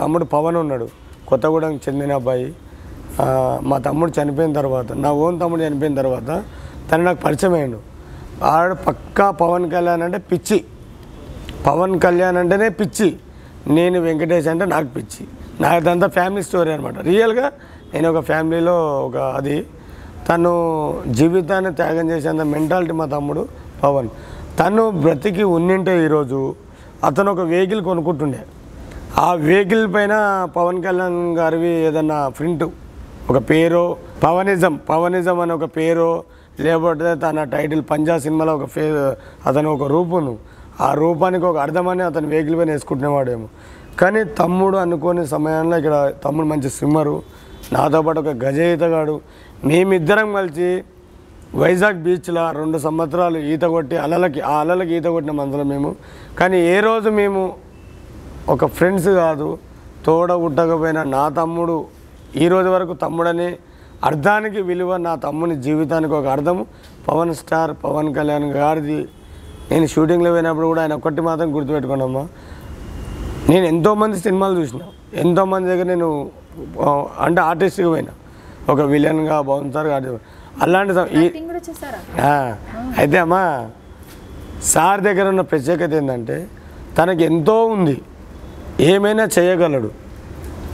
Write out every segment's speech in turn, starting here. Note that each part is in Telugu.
తమ్ముడు పవన్ ఉన్నాడు కొత్తగూడెం చెందిన అబ్బాయి. మా తమ్ముడు చనిపోయిన తర్వాత నా ఓన్ తమ్ముడు చనిపోయిన తర్వాత తను నాకు పరిచయం అయ్యాడు. ఆడు పక్కా పవన్ కళ్యాణ్ అంటే పిచ్చి. పవన్ కళ్యాణ్ అంటేనే పిచ్చి. నేను వెంకటేష్ అంటే నాకు పిచ్చి. నాదంతా ఫ్యామిలీ స్టోరీ అనమాట రియల్గా నేను ఒక ఫ్యామిలీలో ఒక అది. తను జీవితాన్ని త్యాగం చేసేంత మెంటాలిటీ మా తమ్ముడు పవన్. తను బ్రతికి ఉన్నింటే ఈరోజు అతను ఒక వెహికల్ కొనుక్కుంటుండే. ఆ వెహికల్ పైన పవన్ కళ్యాణ్ గారివి ఏదన్నా ప్రింట్ ఒక పేరు పవనిజం పవనిజం అనే ఒక పేరు లేకపోతే తన టైటిల్ పంజా సినిమాలో ఒక ఫే అతను ఒక రూపును ఆ రూపానికి ఒక అర్థమని అతను వెహికల్ పైన వేసుకుంటునేవాడేమో కానీ తమ్ముడు అనుకోని సమయంలో ఇక్కడ తమ్ముడు మంచి స్విమ్మరు నాతో పాటు ఒక గజయితగాడు ఈతగాడు మేమిద్దరం కలిసి వైజాగ్ బీచ్లో రెండు సంవత్సరాలు ఈత కొట్టి అలలకి ఆ అలలకి ఈత కొట్టిన మనుషులు మేము. కానీ ఏ రోజు మేము ఒక ఫ్రెండ్స్ కాదు తోడ ఉట్టకపోయినా నా తమ్ముడు. ఈ రోజు వరకు తమ్ముడని. అర్థానికి విలువ నా తమ్ముని జీవితానికి ఒక అర్థము. పవన్ స్టార్ పవన్ కళ్యాణ్ గారిది. నేను షూటింగ్లో పోయినప్పుడు కూడా ఆయన ఒక్కటి మాత్రం గుర్తుపెట్టుకున్నామ్మా నేను ఎంతోమంది సినిమాలు చూసిన. ఎంతోమంది దగ్గర నేను అంటే ఆర్టిస్ట్గా పోయినా. ఒక విలన్గా ఆర్టిస్ట్ అలాంటి అయితే అమ్మా సార్ దగ్గర ఉన్న ప్రత్యేకత ఏంటంటే తనకి ఎంతో ఉంది. ఏమైనా చేయగలడు.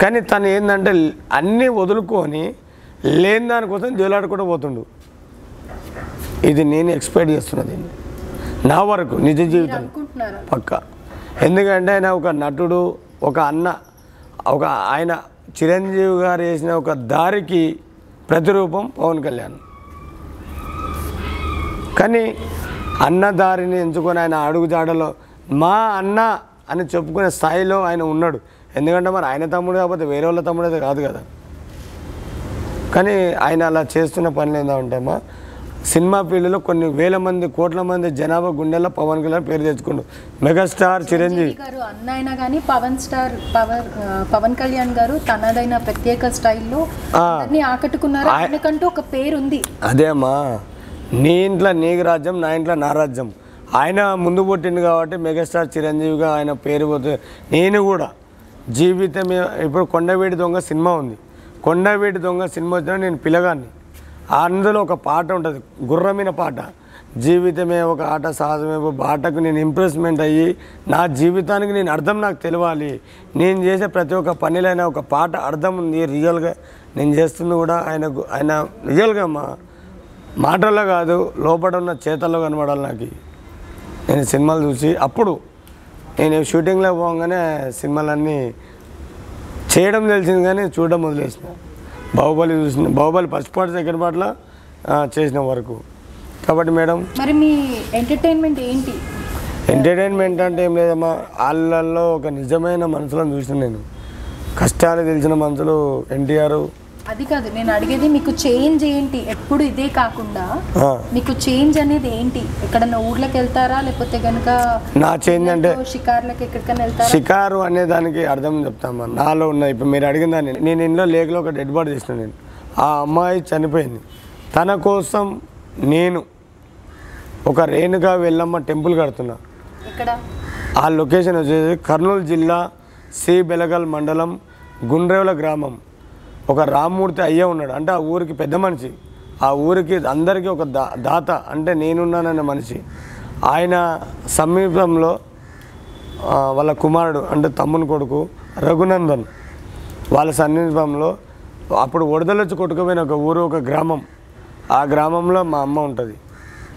కానీ తను ఏంటంటే అన్నీ వదులుకొని లేని దానికోసం జోలాడుకుంటూ పోతుండు. ఇది నేను ఎక్స్పెక్ట్ చేస్తున్నా దీన్ని నా వరకు నిజ జీవితం పక్క. ఎందుకంటే ఆయన ఒక నటుడు ఒక అన్న ఒక ఆయన చిరంజీవి గారు వేసిన ఒక దారికి ప్రతిరూపం పవన్ కళ్యాణ్. కానీ అన్న దారిని ఎంచుకొని ఆయన అడుగుజాడలో మా అన్న అని చెప్పుకునే స్థాయిలో ఆయన ఉన్నాడు. ఎందుకంటే మరి ఆయన తమ్ముడు కాకపోతే వేరే వాళ్ళ తమ్ముడు అయితే కాదు కదా. కానీ ఆయన అలా చేస్తున్న పనులు ఏంటంటే అమ్మా సినిమా ఫీల్డ్లో కొన్ని వేల మంది కోట్ల మంది జనాభా గుండెల్లో పవన్ కళ్యాణ్ పేరు తెచ్చుకుండు. మెగాస్టార్ చిరంజీవి. గారు అన్న అయినా కానీ పవన్ స్టార్ పవన్ పవన్ కళ్యాణ్ గారు తనదైన ప్రత్యేక స్టైల్లో ఆకట్టుకున్నారు. ఆయ- ఆయనకంటూ ఒక పేరు ఉంది అదే అమ్మా నీ ఇంట్లో నీకు రాజ్యం నా ఇంట్లో నా రాజ్యం. ఆయన ముందు పుట్టింది కాబట్టి మెగాస్టార్ చిరంజీవిగా ఆయన పేరు పోతే నేను కూడా జీవితమే ఇప్పుడు కొండవీడి దొంగ సినిమా ఉంది. కొండవీడి దొంగ సినిమా వచ్చినా నేను పిలగాన్ని. అందులో ఒక పాట ఉంటుంది గుర్రమైన పాట. జీవితమే ఒక ఆట సహజమే బాటకు నేను ఇంప్రెస్మెంట్ అయ్యి నా జీవితానికి నేను అర్థం నాకు తెలియాలి. నేను చేసే ప్రతి ఒక్క పనిలైనా ఒక పాట అర్థం ఉంది రియల్గా. నేను చేస్తుంది కూడా ఆయనకు ఆయన రియల్గా మా మాటల్లో కాదు లోపల ఉన్న చేతల్లో కనబడాలి నాకు. నేను సినిమాలు చూసి అప్పుడు నేను షూటింగ్లో పోగానే సినిమాలన్నీ చేయడం తెలిసింది కానీ చూడడం వదిలేసిన. బాహుబలి చూసిన బాహుబలి ఫస్ట్ పార్ట్ సెకండ్ పార్ట్లో చేసిన వరకు. కాబట్టి మేడం మరి మీ ఎంటర్టైన్మెంట్ ఏంటి? ఎంటర్టైన్మెంట్ అంటే ఏం లేదమ్మా వాళ్ళల్లో ఒక నిజమైన మనుషులను చూసిన నేను. కష్టాలు తెలిసిన మనుషులు ఎన్టీఆర్ అది కాదు నేను అడిగేది మీకు చేంజ్ ఏంటి? ఎప్పుడు ఇదే కాకుండా మీకు చేంజ్ అనేది ఏంటి? ఎక్కడన్నా ఊర్లోకి వెళ్తారా? లేకపోతే కనుక నా చేంజ్ అంటే షికార్లకి ఎక్కడికైనా వెళ్తారా? షికారు అనే దానికి అర్థం చెప్తామా నాలో ఉన్న ఇప్పుడు మీరు అడిగిన దాన్ని నేను ఇంట్లో లేకలో ఒక డెడ్ బాడీ చేసిన నేను. ఆ అమ్మాయి చనిపోయింది. తన కోసం నేను ఒక రేణుగా వెళ్ళమ్మ టెంపుల్ కడుతున్నా. ఇక్కడ ఆ లొకేషన్ వచ్చేసి కర్నూలు జిల్లా సి బెలగల్ మండలం గుండ్రేవుల గ్రామం. ఒక రామ్మూర్తి అయ్యే ఉన్నాడు. అంటే ఆ ఊరికి పెద్ద మనిషి. ఆ ఊరికి అందరికీ ఒక దా దాత అంటే నేనున్నాననే మనిషి. ఆయన సమీపంలో వాళ్ళ కుమారుడు అంటే తమ్ముని కొడుకు రఘునందన్ వాళ్ళ సన్నిపంలో అప్పుడు వడదలొచ్చి కొట్టుకుపోయిన ఒక ఊరు ఒక గ్రామం. ఆ గ్రామంలో మా అమ్మ ఉంటుంది.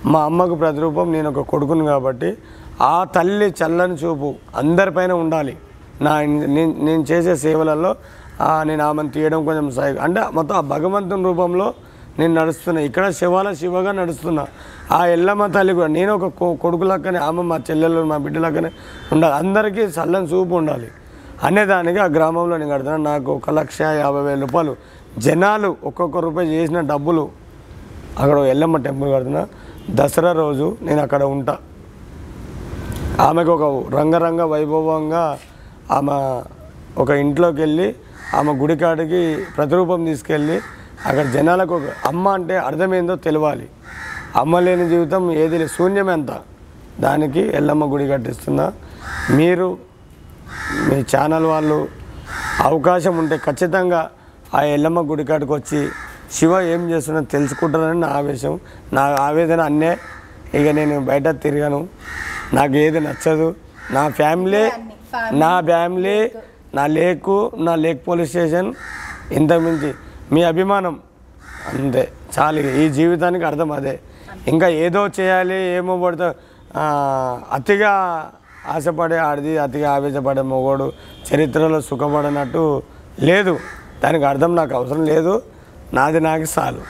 మా అమ్మకు ప్రతిరూపం నేను ఒక కొడుకును కాబట్టి ఆ తల్లి చల్లని చూపు అందరిపైన ఉండాలి. నా నేను నేను చేసే సేవలలో నేను ఆమెను తీయడం కొంచెం సాయి అంటే మొత్తం ఆ భగవంతుని రూపంలో నేను నడుస్తున్నా. ఇక్కడ శివాల శివగా నడుస్తున్నా. ఆ ఎల్లమ్మ తల్లి కూడా నేను ఒక కొ- కొడుకు లక్కనే ఆమె మా చెల్లెలు మా బిడ్డ లక్కనే ఉండాలి. అందరికీ చల్లని చూపు ఉండాలి. అనేదానికి ఆ గ్రామంలో నేను కడుతున్నా. నాకు ఒక లక్ష యాభై వేల రూపాయలు. జనాలు ఒక్కొక్క రూపాయి చేసిన డబ్బులు అక్కడ ఎల్లమ్మ టెంపుల్ కడుతున్నా. దసరా రోజు నేను అక్కడ ఉంటా. ఆమెకు ఒక రంగరంగ వైభవంగా ఆమె ఒక ఇంట్లోకి వెళ్ళి ఆమె గుడికాడికి ప్రతిరూపం తీసుకెళ్ళి అక్కడ జనాలకు ఒక అమ్మ అంటే అర్థమైందో తెలియాలి అమ్మ లేని జీవితం ఏది లేదు శూన్యం ఎంత? దానికి ఎల్లమ్మ గుడి కట్టిస్తున్నా. మీరు మీ ఛానల్ వాళ్ళు అవకాశం ఉంటే ఖచ్చితంగా ఆ ఎల్లమ్మ గుడి కాడికి వచ్చి శివ ఏం చేస్తున్నా తెలుసుకుంటానని నా ఆవేశం. నా ఆవేదన అన్నే. ఇక నేను బయట తిరగను. నాకు ఏది నచ్చదు. నా ఫ్యామిలీ నా ఫ్యామిలీ. నా లేకు నా లేక్ పోలీస్ స్టేషన్ ఇంతకుమించి మీ అభిమానం అంతే. చాలు ఈ జీవితానికి అర్థం అదే. ఇంకా ఏదో చేయాలి ఏమో పడితే అతిగా ఆశపడే ఆడిది అతిగా ఆవేశపడే మొగోడు చరిత్రలో సుఖపడనట్టు లేదు. దానికి అర్థం నాకు అవసరం లేదు. నాది నాకు చాలు.